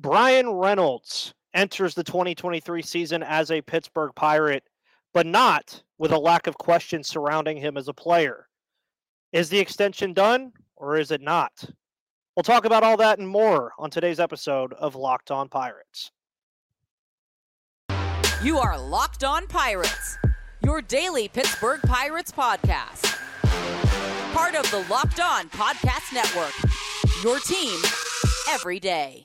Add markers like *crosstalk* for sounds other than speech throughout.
Bryan Reynolds enters the 2023 season as a Pittsburgh Pirate, but not with a lack of questions surrounding him as a player. Is the extension done or is it not? We'll talk about all that and more on today's episode of Locked On Pirates. You are Locked On Pirates, your daily Pittsburgh Pirates podcast. Part of the Locked On Podcast Network, your team every day.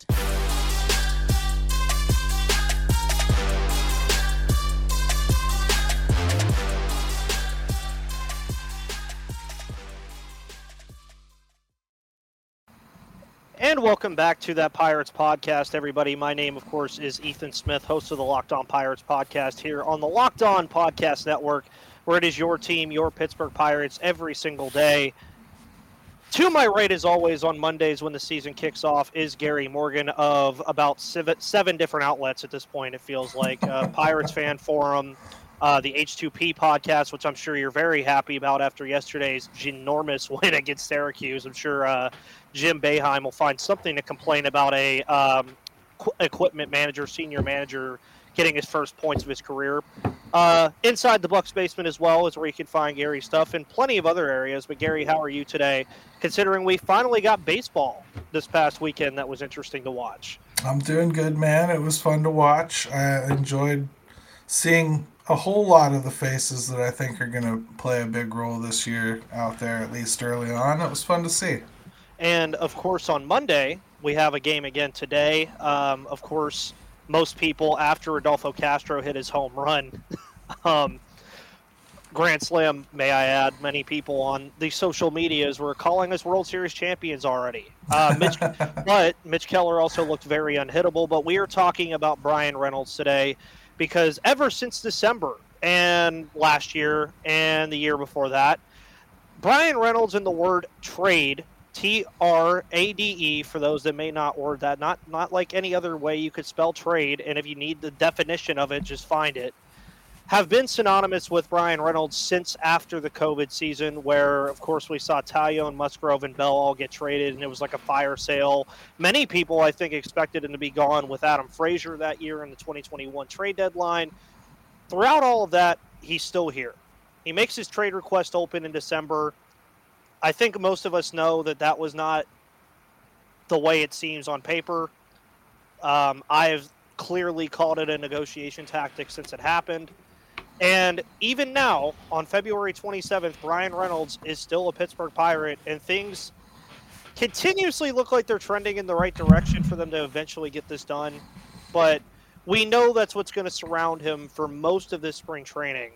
And welcome back to that Pirates podcast, everybody. My name, of course, is Ethan Smith, host of the Locked On Pirates podcast here on the Locked On Podcast Network, where it is your team, your Pittsburgh Pirates, every single day. To my right, as always, on Mondays when the season kicks off, is Gary Morgan of about seven, different outlets at this point, it feels like. Uh, *laughs* Pirates Fan Forum, uh, the H2P podcast, which I'm sure you're very happy about after yesterday's enormous *laughs* win against Syracuse. I'm sure uh, Jim Boeheim will find something to complain about a um, qu- equipment manager, senior manager, getting his first points of his career. Uh, inside the Bucks basement as well is where you can find Gary's stuff and plenty of other areas. But Gary, how are you today? Considering we finally got baseball this past weekend, that was interesting to watch. I'm doing good, man. It was fun to watch. I enjoyed seeing a whole lot of the faces that I think are going to play a big role this year out there, at least early on. It was fun to see. And of course, on Monday, we have a game again today. Um, of course, most people, after Rodolfo Castro hit his home run, *laughs* um, Grand Slam, may I add, many people on the social medias were calling us World Series champions already. Uh, Mitch, *laughs* but Mitch Keller also looked very unhittable. But we are talking about Bryan Reynolds today because ever since December and last year and the year before that, Bryan Reynolds and the word trade T R A D E for those that may not word that. Not not like any other way you could spell trade. And if you need the definition of it, just find it. Have been synonymous with Bryan Reynolds since after the COVID season, where of course we saw Taillon, Musgrove, and Bell all get traded, and it was like a fire sale. Many people, I think, expected him to be gone with Adam Frazier that year in the 2021 trade deadline. Throughout all of that, he's still here. He makes his trade request open in December I think most of us know that that was not the way it seems on paper. Um, I've clearly called it a negotiation tactic since it happened. And even now, on February 27th, Bryan Reynolds is still a Pittsburgh Pirate, and things continuously look like they're trending in the right direction for them to eventually get this done. But we know that's what's going to surround him for most of this spring training.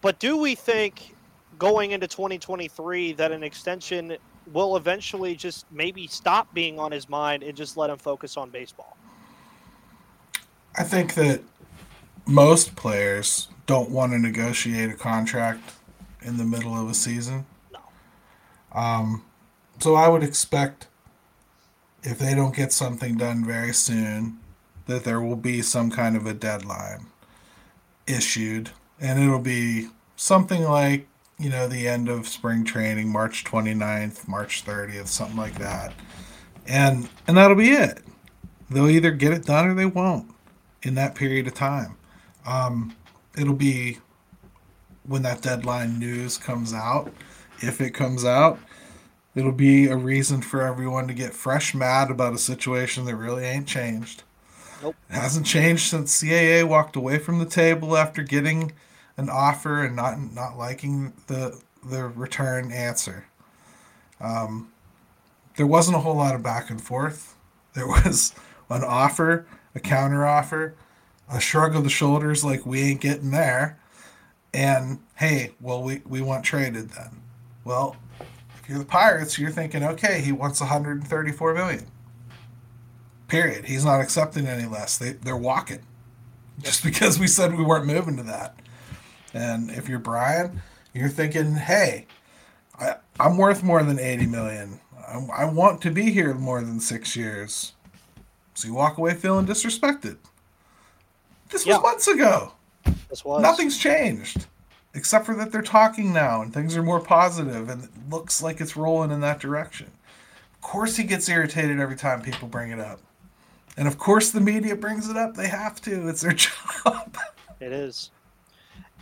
But do we think going into 2023 that an extension will eventually just maybe stop being on his mind and just let him focus on baseball? I think that most players don't want to negotiate a contract in the middle of a season. No. Um, so I would expect if they don't get something done very soon, that there will be some kind of a deadline issued, and it'll be something like you know, the end of spring training, March 29th, March 30th, something like that. And and that'll be it. They'll either get it done or they won't in that period of time. Um, it'll be when that deadline news comes out, if it comes out, it'll be a reason for everyone to get fresh mad about a situation that really ain't changed. Nope. It hasn't changed since CAA walked away from the table after getting an offer and not not liking the the return answer. Um, there wasn't a whole lot of back and forth. There *laughs* was an offer, a counter offer, a shrug of the shoulders like we ain't getting there, and hey, well we we want traded then. Well, if you're the Pirates, you're thinking, okay, he wants 134 million. Period. He's not accepting any less. They they're walking. Just *laughs* because we said we weren't moving to that. And if you're brian you're thinking, hey, I, I'm worth more than 80 million. I, I want to be here more than six years. So you walk away feeling disrespected. This was yeah. months ago. This was. Nothing's changed except for that they're talking now and things are more positive and it looks like it's rolling in that direction. Of course, he gets irritated every time people bring it up. And of course, the media brings it up. They have to. It's their *laughs* job. It is.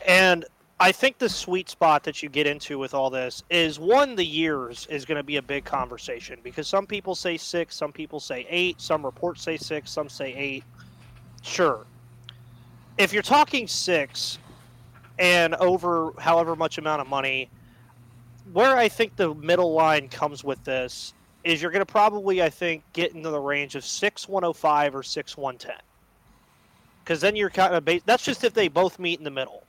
And I think the sweet spot that you get into with all this is one, the years is going to be a big conversation because some people say six, some people say eight, some reports say six, some say eight. Sure. If you're talking six and over however much amount of money, where I think the middle line comes with this is you're going to probably, I think, get into the range of six one hundred oh five or six one ten, because then you're kind of that's just if they both meet in the middle.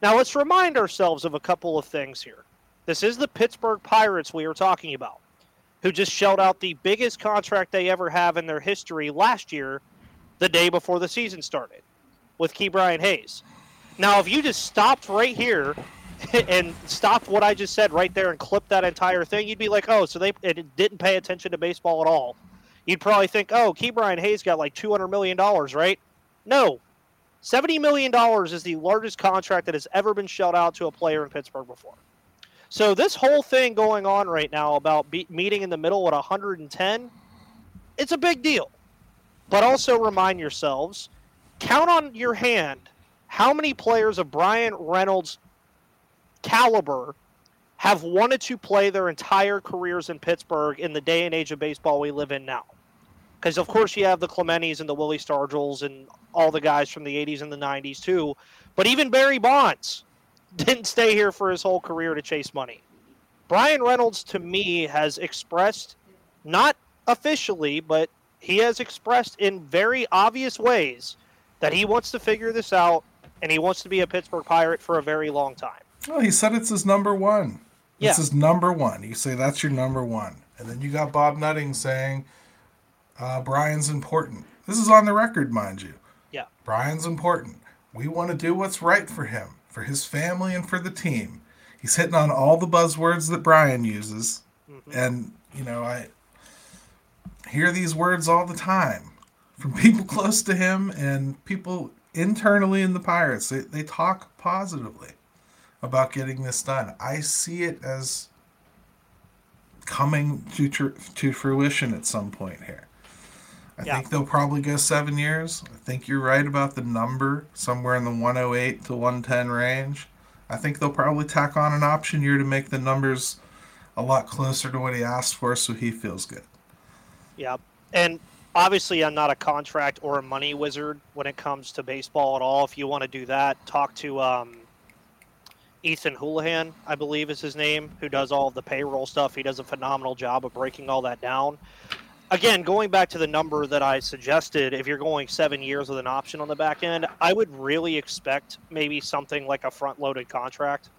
Now let's remind ourselves of a couple of things here. This is the Pittsburgh Pirates we were talking about, who just shelled out the biggest contract they ever have in their history last year, the day before the season started, with Ke'Bryan Hayes. Now, if you just stopped right here *laughs* and stopped what I just said right there and clipped that entire thing, you'd be like, oh, so they didn't pay attention to baseball at all. You'd probably think, oh, Ke'Bryan Hayes got like $200 million, right? No, $70 million is the largest contract that has ever been shelled out to a player in Pittsburgh before. So this whole thing going on right now about be- meeting in the middle at 110, it's a big deal. But also remind yourselves, count on your hand how many players of Bryan Reynolds' caliber have wanted to play their entire careers in Pittsburgh in the day and age of baseball we live in now. Because of course you have the Clementes and the Willie Stargells and all the guys from the 80s and the 90s too. But even Barry Bonds *laughs* didn't stay here for his whole career to chase money. Bryan Reynolds, to me, has expressed, not officially, but he has expressed in very obvious ways that he wants to figure this out and he wants to be a Pittsburgh Pirate for a very long time. Well, he said it's his number one. Yeah. It's his number one. You say that's your number one. And then you got Bob Nutting saying uh, Bryan's important. This is on the record, mind you. Yeah. Bryan's important. We want to do what's right for him, for his family, and for the team. He's hitting on all the buzzwords that Bryan uses. Mm-hmm. And, you know, I hear these words all the time from people close to him and people internally in the Pirates. They, they talk positively about getting this done. I see it as coming to, to fruition at some point here. I yeah. think they'll probably go seven years. I think you're right about the number, somewhere in the 108 to 110 range. I think they'll probably tack on an option year to make the numbers a lot closer to what he asked for so he feels good. Yeah. And obviously, I'm not a contract or a money wizard when it comes to baseball at all. If you want to do that, talk to um, Ethan Houlihan, I believe is his name, who does all the payroll stuff. He does a phenomenal job of breaking all that down again, going back to the number that I suggested, if you're going seven years with an option on the back end, I would really expect maybe something like a front loaded contract.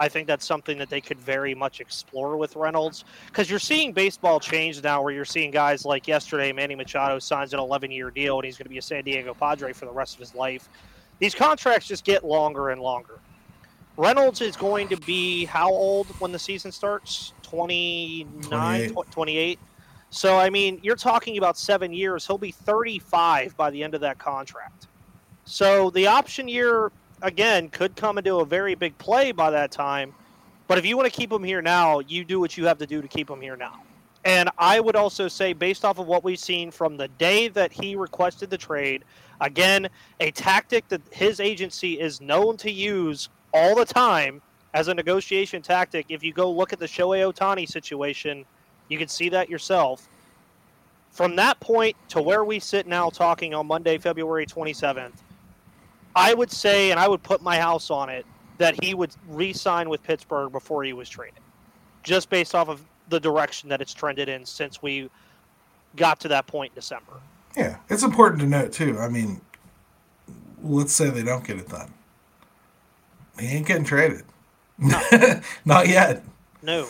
I think that's something that they could very much explore with Reynolds because you're seeing baseball change now where you're seeing guys like yesterday, Manny Machado signs an 11 year deal and he's going to be a San Diego Padre for the rest of his life. These contracts just get longer and longer. Reynolds is going to be how old when the season starts? 29, 28. 28. So, I mean, you're talking about seven years. He'll be 35 by the end of that contract. So, the option year, again, could come into a very big play by that time. But if you want to keep him here now, you do what you have to do to keep him here now. And I would also say, based off of what we've seen from the day that he requested the trade, again, a tactic that his agency is known to use all the time as a negotiation tactic. If you go look at the Shohei Ohtani situation – you can see that yourself. From that point to where we sit now talking on Monday, February 27th, I would say, and I would put my house on it, that he would re sign with Pittsburgh before he was traded, just based off of the direction that it's trended in since we got to that point in December. Yeah, it's important to note, too. I mean, let's say they don't get it done. He ain't getting traded. No. *laughs* Not yet. No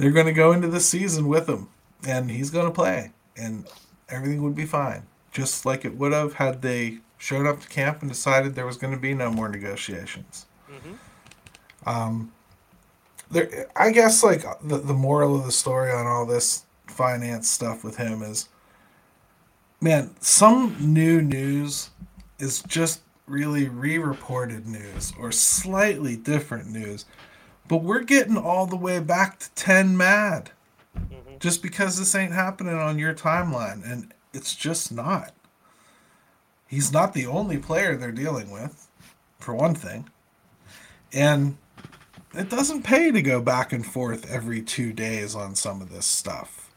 they're going to go into the season with him, and he's going to play, and everything would be fine, just like it would have had they showed up to camp and decided there was going to be no more negotiations. Mm-hmm. Um, there, I guess like the the moral of the story on all this finance stuff with him is, man, some new news is just really re-reported news or slightly different news but we're getting all the way back to 10 mad mm-hmm. just because this ain't happening on your timeline. And it's just not. He's not the only player they're dealing with, for one thing. And it doesn't pay to go back and forth every two days on some of this stuff.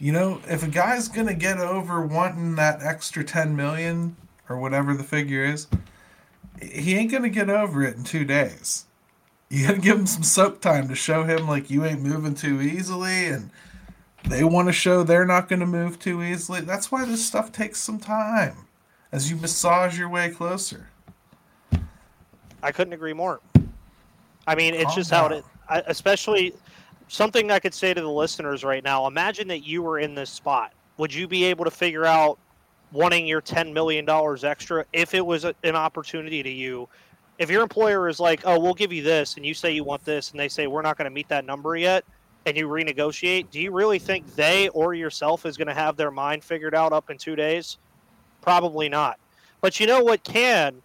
You know, if a guy's gonna get over wanting that extra ten million or whatever the figure is, he ain't gonna get over it in two days. You gotta give him some soak time to show him like you ain't moving too easily and they want to show they're not going to move too easily. That's why this stuff takes some time as you massage your way closer. I couldn't agree more. I mean, it's Calm just how it, especially something I could say to the listeners right now. Imagine that you were in this spot. Would you be able to figure out wanting your $10 million extra if it was a, an opportunity to you? If your employer is like, oh, we'll give you this, and you say you want this, and they say, we're not going to meet that number yet, and you renegotiate, do you really think they or yourself is going to have their mind figured out up in two days? Probably not. But you know what can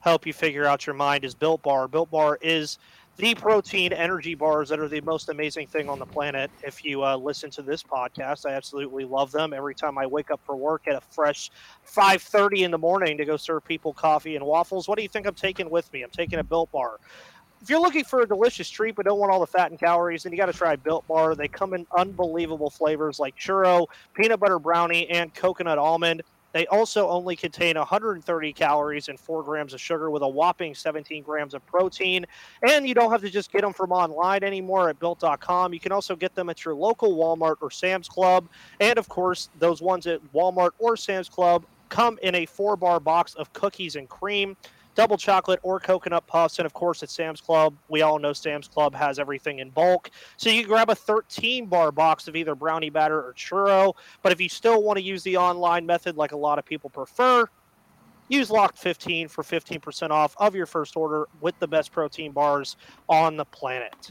help you figure out your mind is Built Bar. Built Bar is the protein energy bars that are the most amazing thing on the planet. If you uh, listen to this podcast, I absolutely love them. Every time I wake up for work at a fresh 5:30 in the morning to go serve people coffee and waffles, what do you think I'm taking with me? I'm taking a Built Bar. If you're looking for a delicious treat but don't want all the fat and calories, then you got to try Built Bar. They come in unbelievable flavors like churro, peanut butter brownie, and coconut almond. They also only contain 130 calories and 4 grams of sugar with a whopping 17 grams of protein. And you don't have to just get them from online anymore at built.com. You can also get them at your local Walmart or Sam's Club. And of course, those ones at Walmart or Sam's Club come in a four bar box of cookies and cream double chocolate or coconut puffs. And of course, at Sam's Club, we all know Sam's Club has everything in bulk. So you can grab a 13 bar box of either brownie batter or churro. But if you still want to use the online method, like a lot of people prefer, use Locked 15 for 15% off of your first order with the best protein bars on the planet.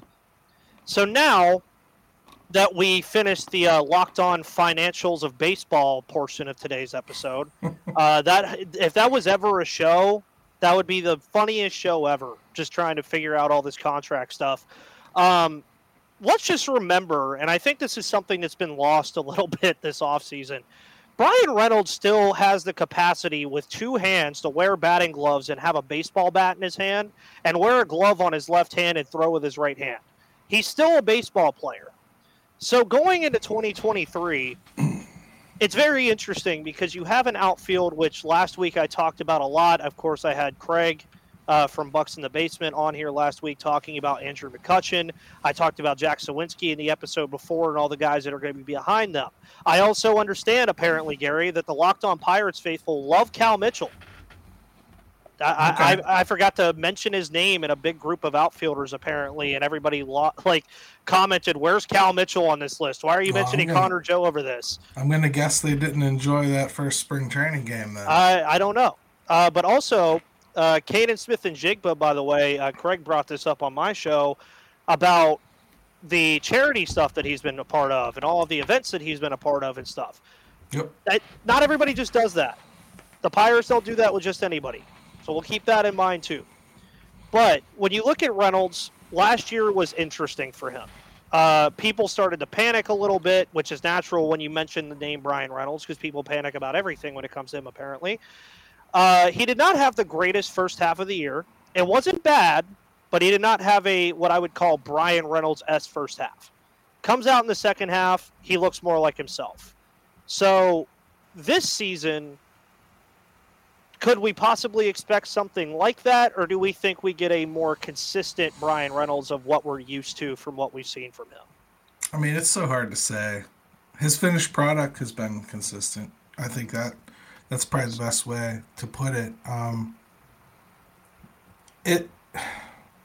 So now that we finished the uh, locked on financials of baseball portion of today's episode, *laughs* uh, that if that was ever a show, that would be the funniest show ever. Just trying to figure out all this contract stuff. Um, let's just remember, and I think this is something that's been lost a *laughs* little bit this offseason. Brian Reynolds still has the capacity with two hands to wear batting gloves and have a baseball bat in his hand and wear a glove on his left hand and throw with his right hand. He's still a baseball player. So going into 2023, it's very interesting because you have an outfield which last week I talked about a lot. Of course, I had Craig uh, from Bucks in the Basement on here last week talking about Andrew McCutchen. I talked about Jack Suwinski in the episode before and all the guys that are going to be behind them. I also understand, apparently, Gary, that the Locked On Pirates faithful love Cal Mitchell. I, Okay. I, I forgot to mention his name in a big group of outfielders apparently, and everybody lo- like commented, "Where's Cal Mitchell on this list? Why are you Well, mentioning gonna- Connor Joe over this?" I'm going to guess they didn't enjoy that first spring training game then. I I don't know, uh, but also uh, Canaan Smith-Njigba. By the way, uh, Craig brought this up on my show about the charity stuff that he's been a part of and all of the events that he's been a part of and stuff. yep. That, not everybody just does that. The Pirates don't do that with just anybody. So we'll keep that in mind too. But when you look at Reynolds, last year was interesting for him. Uh, people started to panic a little bit, which is natural when you mention the name Bryan Reynolds because people panic about everything when it comes to him, apparently. Uh, he did not have the greatest first half of the year. It wasn't bad, but he did not have a what I would call Bryan Reynolds s first half. Comes out in the second half, he looks more like himself. So this season, could we possibly expect something like that, or do we think we get a more consistent Bryan Reynolds of what we're used to from what we've seen from him? I mean, it's so hard to say. His finished product has been consistent. I think that that's probably the best way to put it. Um, it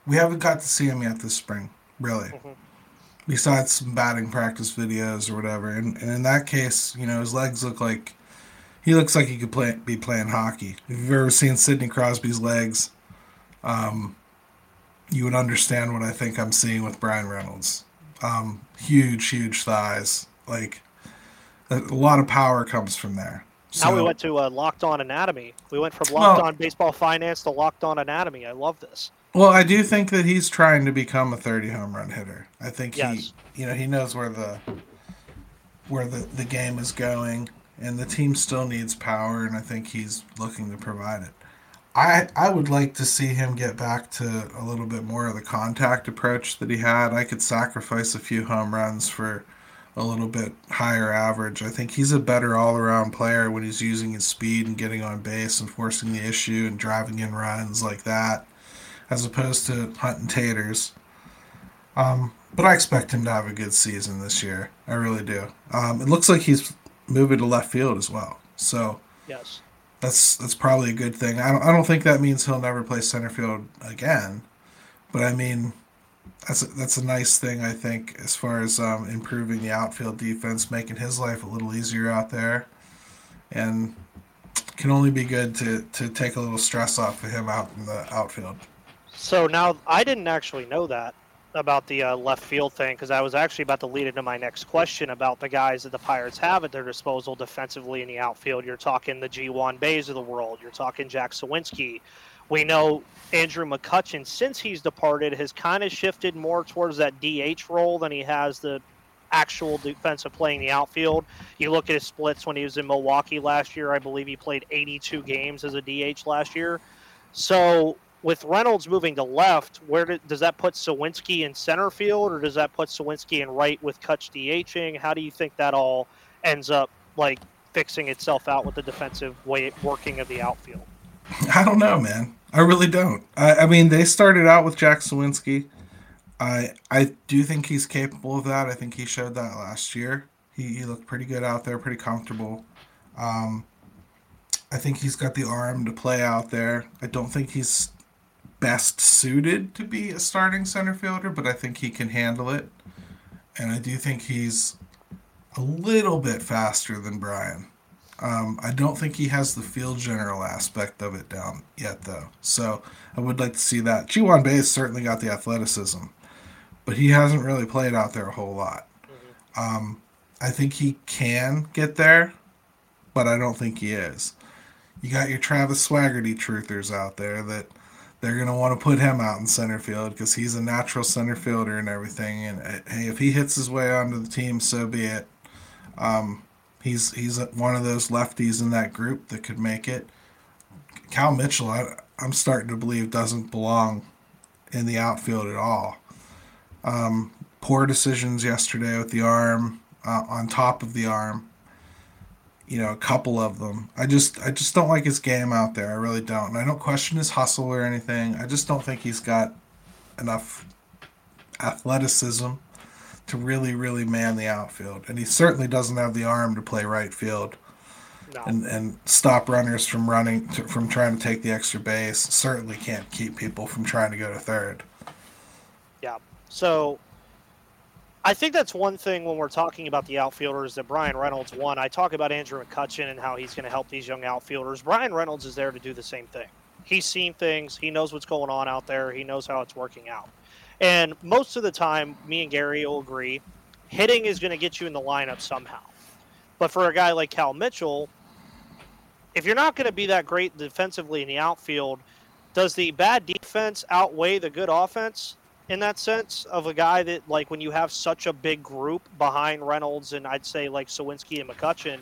we haven't got to see him yet this spring, really. Mhm. Besides some batting practice videos or whatever, and, and in that case, you know, his legs look like he looks like he could play be playing hockey. If you've ever seen Sidney Crosby's legs, um, you would understand what I think I'm seeing with Bryan Reynolds. Um, huge, huge thighs. Like a, a lot of power comes from there. So, now we went to uh, Locked On Anatomy. We went from Locked Well- On Baseball Finance to Locked On Anatomy. I love this. well, I do think that he's trying to become a 30 home run hitter. I think Yes. he, you know, he knows where the where the, the game is going. And the team still needs power, and I think he's looking to provide it. I I would like to see him get back to a little bit more of the contact approach that he had. I could sacrifice a few home runs for a little bit higher average. I think he's a better all around player when he's using his speed and getting on base and forcing the issue and driving in runs like that, as opposed to hunting taters. Um, but I expect him to have a good season this year. I really do. Um, it looks like he's moving to left field as well. So yes, that's that's probably a good thing. I don't, I don't think that means he'll never play center field again, but I mean that's a, that's a nice thing I think as far as um, improving the outfield defense, making his life a little easier out there, and can only be good to to take a little stress off of him out in the outfield. So now I didn't actually know that about the uh, left field thing because I was actually about to lead into my next question about the guys that the Pirates have at their disposal defensively in the outfield. You're talking the Ji-hwan Baes of the world. You're talking Jack Suwinski. We know Andrew McCutchen, since he's departed, has kind of shifted more towards that DH role than he has the actual defensive play in the outfield. You look at his splits when he was in Milwaukee last year. I believe he played 82 games as a DH last year. So with Reynolds moving to left, where do, does that put Suwinski in center field, or does that put Suwinski in right with Kutch DHing? How do you think that all ends up like fixing itself out with the defensive way working of the outfield? *laughs* I don't know, man. I really don't. I, I mean, they started out with Jack Suwinski. I I do think he's capable of that. I think he showed that last year. He, he looked pretty good out there, pretty comfortable. Um, I think he's got the arm to play out there. I don't think he's best suited to be a starting center fielder, but I think he can handle it. And I do think he's a little bit faster than Bryan. Um, I don't think he has the field general aspect of it down yet, though. So I would like to see that. Ji-hwan Baes certainly got the athleticism, but he hasn't really played out there a whole lot. Um, I think he can get there, but I don't think he is. You got your Travis Swaggerty truthers out there that – they're going to want to put him out in center field because he's a natural center fielder and everything. And uh, hey, if he hits his way onto the team, so be it. Um, he's he's one of those lefties in that group that could make it. Cal Mitchell, I, I'm starting to believe doesn't belong in the outfield at all. Um, poor decisions yesterday with the arm uh, on top of the arm you know, a couple of them. I just I just don't like his game out there. I really don't. And I don't question his hustle or anything. I just don't think he's got enough athleticism to really really man the outfield. And he certainly doesn't have the arm to play right field. No. And and stop runners from running to, from trying to take the extra base. Certainly can't keep people from trying to go to third. Yeah. So I think that's one thing when we're talking about the outfielders that Bryan Reynolds won. I talk about Andrew McCutchen and how he's going to help these young outfielders. Bryan Reynolds is there to do the same thing. He's seen things. He knows what's going on out there. He knows how it's working out. And most of the time, me and Gary will agree, hitting is going to get you in the lineup somehow. But for a guy like Cal Mitchell, if you're not going to be that great defensively in the outfield, does the bad defense outweigh the good offense? In that sense of a guy that like when you have such a big group behind Reynolds and I'd say like Suwinski and McCutchen,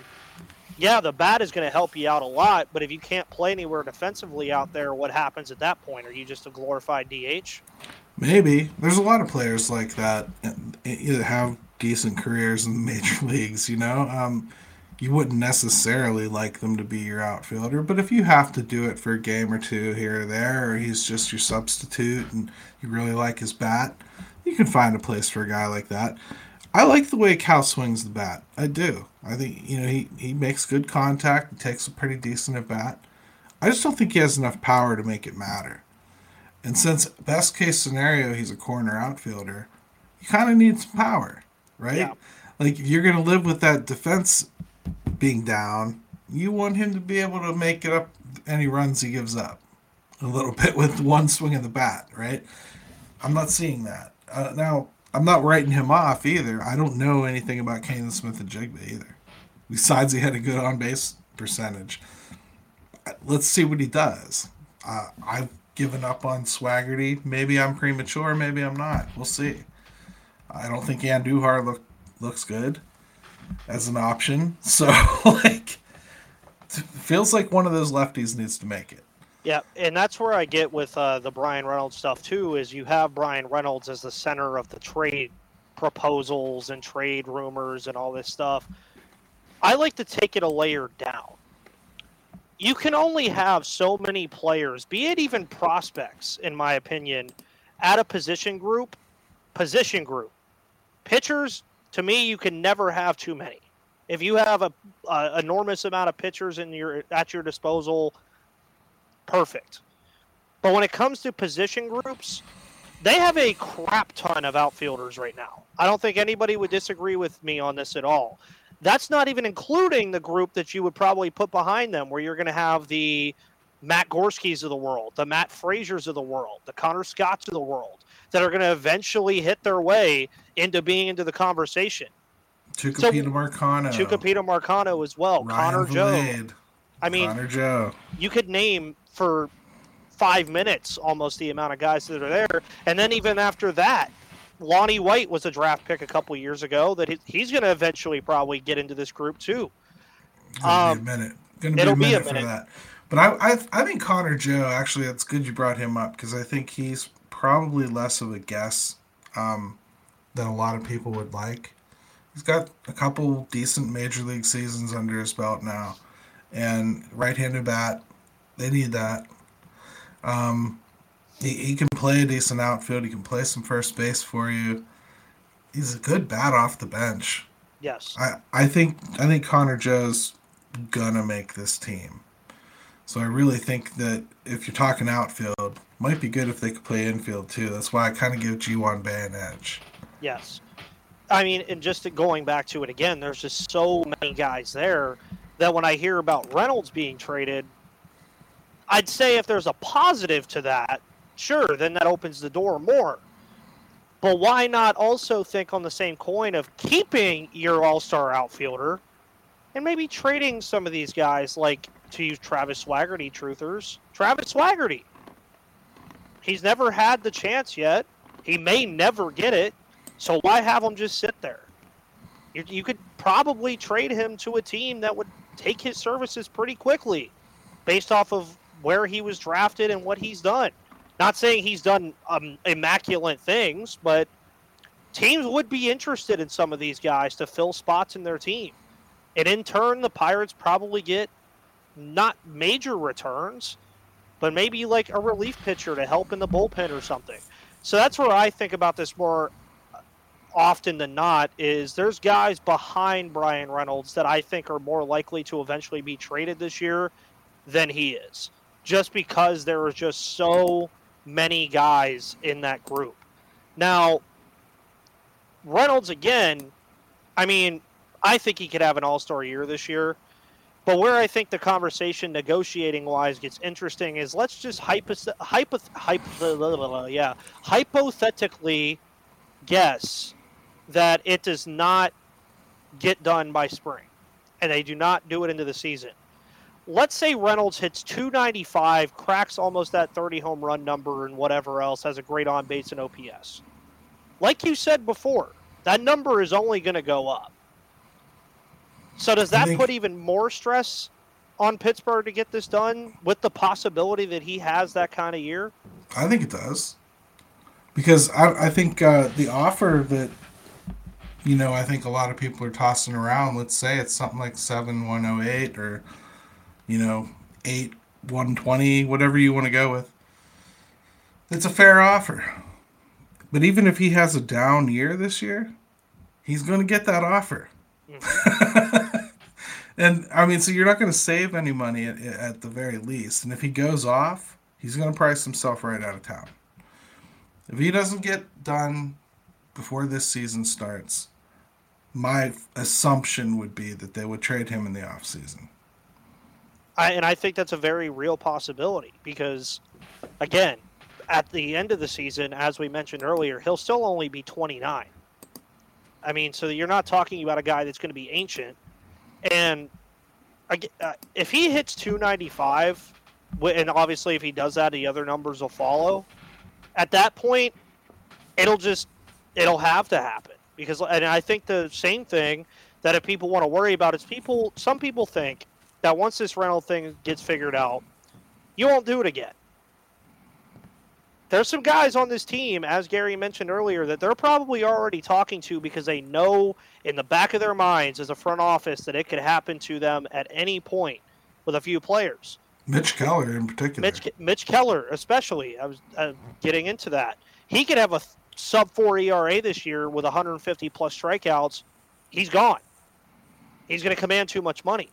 yeah, the bat is going to help you out a lot. But if you can't play anywhere defensively out there, what happens at that point? Are you just a glorified DH? Maybe there's a lot of players like that that have decent careers in the major *laughs* leagues. You know, um, you wouldn't necessarily like them to be your outfielder, but if you have to do it for a game or two here or there, or he's just your substitute and you really like his bat, you can find a place for a guy like that. I like the way Cal swings the bat. I do. I think you know he, he makes good contact and takes a pretty decent at bat. I just don't think he has enough power to make it matter. And since best case scenario he's a corner outfielder, you kind of need some power, right? Yeah. Like if you're gonna live with that defense being down, you want him to be able to make it up any runs he gives up a little *laughs* bit with one swing of the bat, right? I'm not seeing that. Uh, now, I'm not writing him off either. I don't know anything about Canaan Smith-Njigba either. Besides, he had a good on base percentage. Let's see what he does. Uh, I've given up on Swaggerty. Maybe I'm premature. Maybe I'm not. We'll see. I don't think Andujar look, looks good as an option. *laughs* So like feels like one of those lefties needs to make it. Yeah, and that's where I get with uh, the Bryan Reynolds stuff too. Is you have Bryan Reynolds as the center of the trade proposals and trade rumors and all this stuff. I like to take it a layer down. You can only have so many players, be it even prospects, in my opinion, at a position group. Position group, pitchers. To me, you can never have too many. If you have a, a enormous amount of pitchers in your at your disposal perfect. But when it comes to position groups, they have a crap ton of outfielders right now. I don't think anybody would disagree with me on this at all. That's not even including the group that you would probably put behind them, where you're going to have the Matt Gorskys of the world, the Matt Fraizers of the world, the Connor Scotts of the world, that are going to eventually hit their way into being into the conversation. Tucupita so, Marcano. Tucupita Marcano as well. Ryan Connor Joe. I mean, Connor Joe. You could name for five minutes almost the amount of guys that are there. And then even after that, Lonnie White was a draft pick a couple years ago that he's going to eventually probably get into this group too. Um, be a minute. Gonna be a minute, be a minute for that. But I, I, I think Connor Joe actually. It's good you brought him up because I think he's probably less of a guess um, than a lot of people would like. He's got a couple decent major league seasons under his belt now, and right-handed bat they need that. Um, he, he can play a decent outfield. He can play some first base for you. He's a good bat off the bench. Yes. I, I think I think Connor Joe's gonna make this team. So I really think that if you're talking outfield, might be good if they could play infield too. That's why I kind of give Ji-hwan Bae an edge. Yes. I mean, and just going back to it again, there's just so many guys there that when I hear about Reynolds being traded, I'd say if there's a positive to that, sure, then that opens the door more. But why not also think on the same coin of keeping your all star outfielder and maybe trading some of these guys, like to use Travis Swaggerty truthers? Travis Swaggerty. He's never had the chance yet. He may never get it. So why have him just sit there? You, you could probably trade him to a team that would take his services pretty quickly based off of where he was drafted and what he's done. Not saying he's done um, immaculate things, but teams would be interested in some of these guys to fill spots in their team. And in turn, the Pirates probably get not major returns, but maybe like a relief pitcher to help in the bullpen or something. So that's where I think about this more often than not is there's guys behind Bryan Reynolds that I think are more likely to eventually be traded this year than he is just because there are just so many guys in that group. Now, Reynolds again, I mean, I think he could have an all star year this year. But where I think the conversation negotiating wise gets interesting is let's just hypo, hypo, hypo, yeah, hypothetically guess that it does not get done by spring and they do not do it into the season let's say Reynolds hits 295, cracks almost that 30 home run number and whatever else, has a great on base and OPS. Like you said before, that number is only going to go up. So does that think, put even more stress on Pittsburgh to get this done with the possibility that he has that kind of year? I think it does. Because I, I think uh, the offer that, you know, I think a lot of people are tossing around, let's say it's something like 7108 or – you know, eight, one twenty, whatever you want to go with. It's a fair offer. But even if he has a down year this year, he's going to get that offer. Mm-hmm. *laughs* and I mean, so you're not going to save any money at, at the very least. And if he goes off, he's going to price himself right out of town. If he doesn't get done before this season starts, my assumption would be that they would trade him in the offseason. I, and I think that's a very real possibility because, again, at the end of the season, as we mentioned earlier, he'll still only be 29. I mean, so you're not talking about a guy that's going to be ancient. And uh, if he hits 295, and obviously if he does that, the other numbers will follow. At that point, it'll just it'll have to happen because, and I think the same thing that if people want to worry about is people. Some people think that once this rental thing gets figured out, you won't do it again. There's some guys on this team, as Gary mentioned earlier, that they're probably already talking to because they know in the back of their minds as a front office that it could happen to them at any point with a few players. Mitch Keller, in particular. Mitch, Mitch Keller, especially. I was uh, getting into that. He could have a sub four ERA this year with 150 plus strikeouts. He's gone. He's going to command too much money.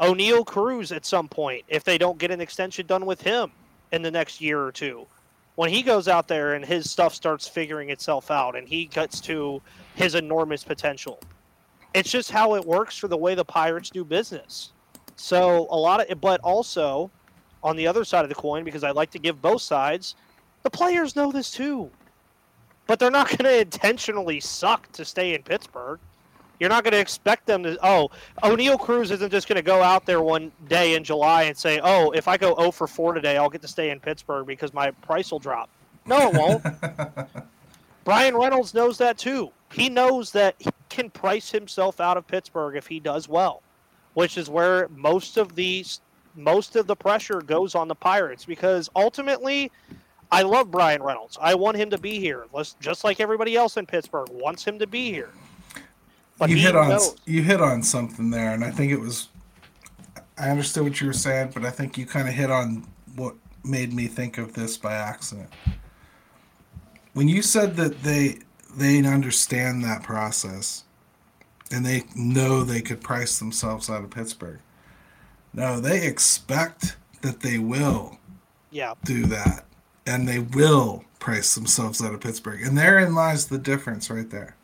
Oneil Cruz at some point, if they don't get an extension done with him in the next year or two, when he goes out there and his stuff starts figuring itself out and he gets to his enormous potential, it's just how it works for the way the Pirates do business. So a lot of, but also on the other side of the coin, because I like to give both sides, the players know this too. But they're not going to intentionally suck to stay in Pittsburgh. You're not going to expect them to. Oh, Oneil Cruz isn't just going to go out there one day in July and say, "Oh, if I go 0 for 4 today, I'll get to stay in Pittsburgh because my price will drop." No, it won't. *laughs* Bryan Reynolds knows that too. He knows that he can price himself out of Pittsburgh if he does well, which is where most of the most of the pressure goes on the Pirates because ultimately, I love Bryan Reynolds. I want him to be here, Let's, just like everybody else in Pittsburgh wants him to be here. But you hit on knows. you hit on something there, and I think it was. I understood what you were saying, but I think you kind of hit on what made me think of this by accident. When you said that they they understand that process, and they know they could price themselves out of Pittsburgh. No, they expect that they will. Yeah. Do that, and they will price themselves out of Pittsburgh, and therein lies the difference right there.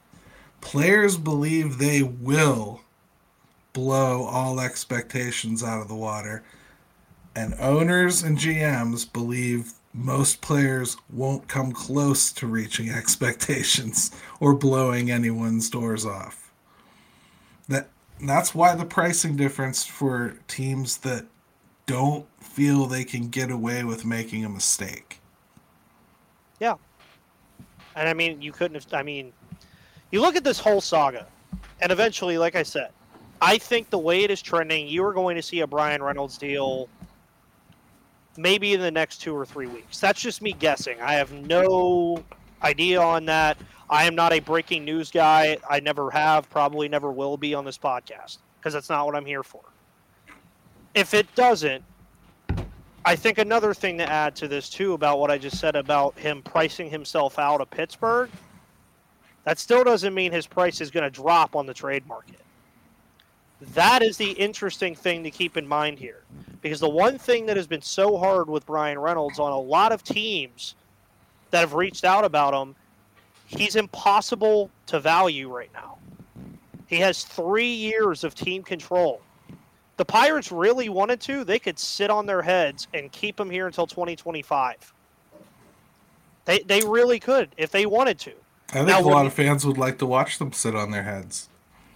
Players believe they will blow all expectations out of the water, and owners and GMs believe most players won't come close to reaching *laughs* expectations or blowing anyone's doors off. That that's why the pricing difference for teams that don't feel they can get away with making a mistake. Yeah. And I mean, you couldn't have I mean, you look at this whole saga, and eventually, like I said, I think the way it is trending, you are going to see a Bryan Reynolds deal maybe in the next two or three weeks. That's just me guessing. I have no idea on that. I am not a breaking news guy. I never have, probably never will be on this podcast because that's not what I'm here for. If it doesn't, I think another thing to add to this too about what I just said about him pricing himself out of Pittsburgh that still doesn't mean his price is going to drop on the trade market. That is the interesting thing to keep in mind here. Because the one thing that has been so hard with Bryan Reynolds on a lot of teams that have reached out about him, he's impossible to value right now. He has three years of team control. The Pirates really wanted to, they could sit on their heads and keep him here until 2025. They, they really could if they wanted to. I think now, a lot of fans would like to watch them sit on their heads.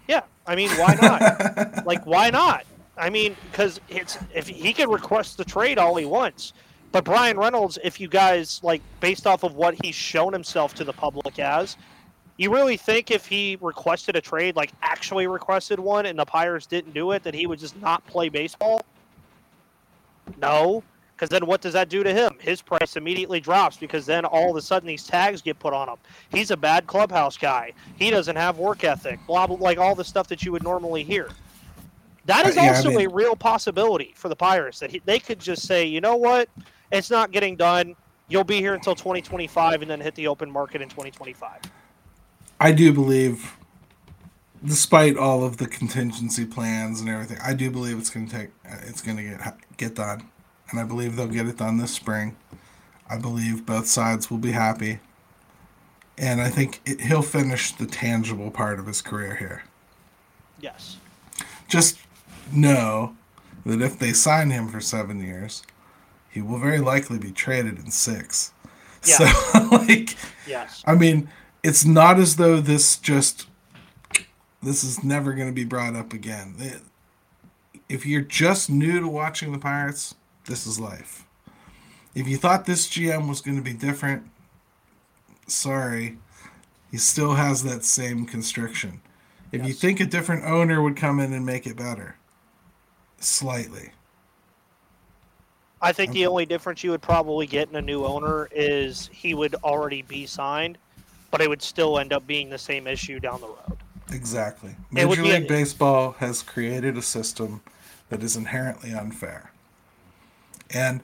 Yeah, I mean, why not? *laughs* like, why not? I mean, because it's if he can request the trade all he wants, but Bryan Reynolds, if you guys like, based off of what he's shown himself to the public as, you really think if he requested a trade, like actually requested one, and the Pirates didn't do it, that he would just not play baseball? No, because then what does that do to him? His price immediately drops because then all of a sudden these tags get put on him. He's a bad clubhouse guy. He doesn't have work ethic. Blah blah, like all the stuff that you would normally hear. That is uh, yeah, also I mean, a real possibility for the Pirates that he, they could just say, you know what, it's not getting done. You'll be here until 2025, and then hit the open market in 2025. I do believe, despite all of the contingency plans and everything, I do believe it's going to take. It's going to get get done and I believe they'll get it done this spring. I believe both sides will be happy. And I think it, he'll finish the tangible part of his career here. Yes. Just know that if they sign him for seven years, he will very likely be traded in six. Yeah. So, *laughs* like, yes. I mean, it's not as though this just this is never going to be brought up again. If you're just new to watching the Pirates, this is life. If you thought this GM was going to be different, sorry, he still has that same constriction. If yes. you think a different owner would come in and make it better, slightly. I think the only difference you would probably get in a new owner is he would already be signed, but it would still end up being the same issue down the road. Exactly. Major be League Baseball has created a system that is inherently unfair. And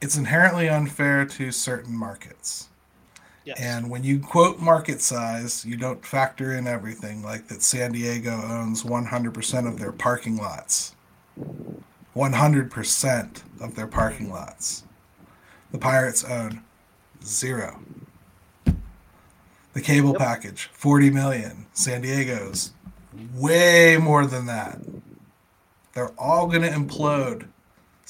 it's inherently unfair to certain markets. Yes. And when you quote market size, you don't factor in everything, like that San Diego owns 100% of their parking lots. 100% of their parking lots. The Pirates own zero. The cable Yep. package, 40 million. San Diego's way more than that. They're all going to implode.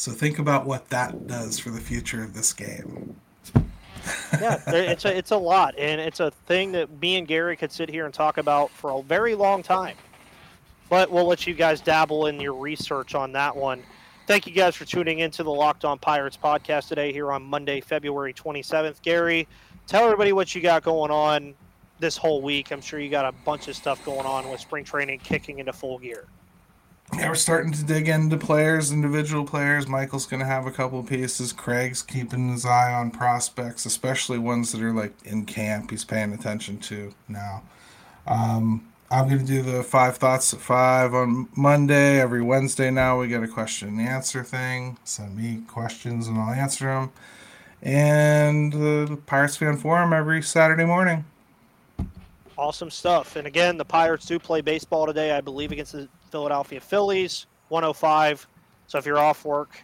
So think about what that does for the future of this game. yeah, *laughs* it's a it's a lot, and it's a thing that me and Gary could sit here and talk about for a very long time. But we'll let you guys dabble in your research on that one. Thank you guys for tuning into the Locked On Pirates podcast today here on Monday, February 27th. Gary, tell everybody what you got going on this whole week. I'm sure you got a bunch of stuff going on with spring training kicking into full gear. Yeah, we're starting to dig into players, individual players. Michael's going to have a couple pieces. Craig's keeping his eye on prospects, especially ones that are like in camp. He's paying attention to now. Um, I'm going to do the five thoughts at five on Monday. Every Wednesday now, we get a question and answer thing. Send me questions and I'll answer them. And the Pirates Fan Forum every Saturday morning. Awesome stuff. And again, the Pirates do play baseball today, I believe, against the Philadelphia Phillies, 105. So if you're off work,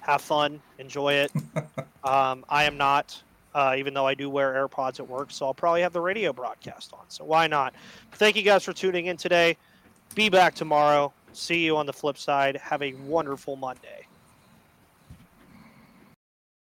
have fun, enjoy it. *laughs* um, I am not, uh, even though I do wear AirPods at work, so I'll probably have the radio broadcast on. So why not? Thank you guys for tuning in today. Be back tomorrow. See you on the flip side. Have a wonderful Monday.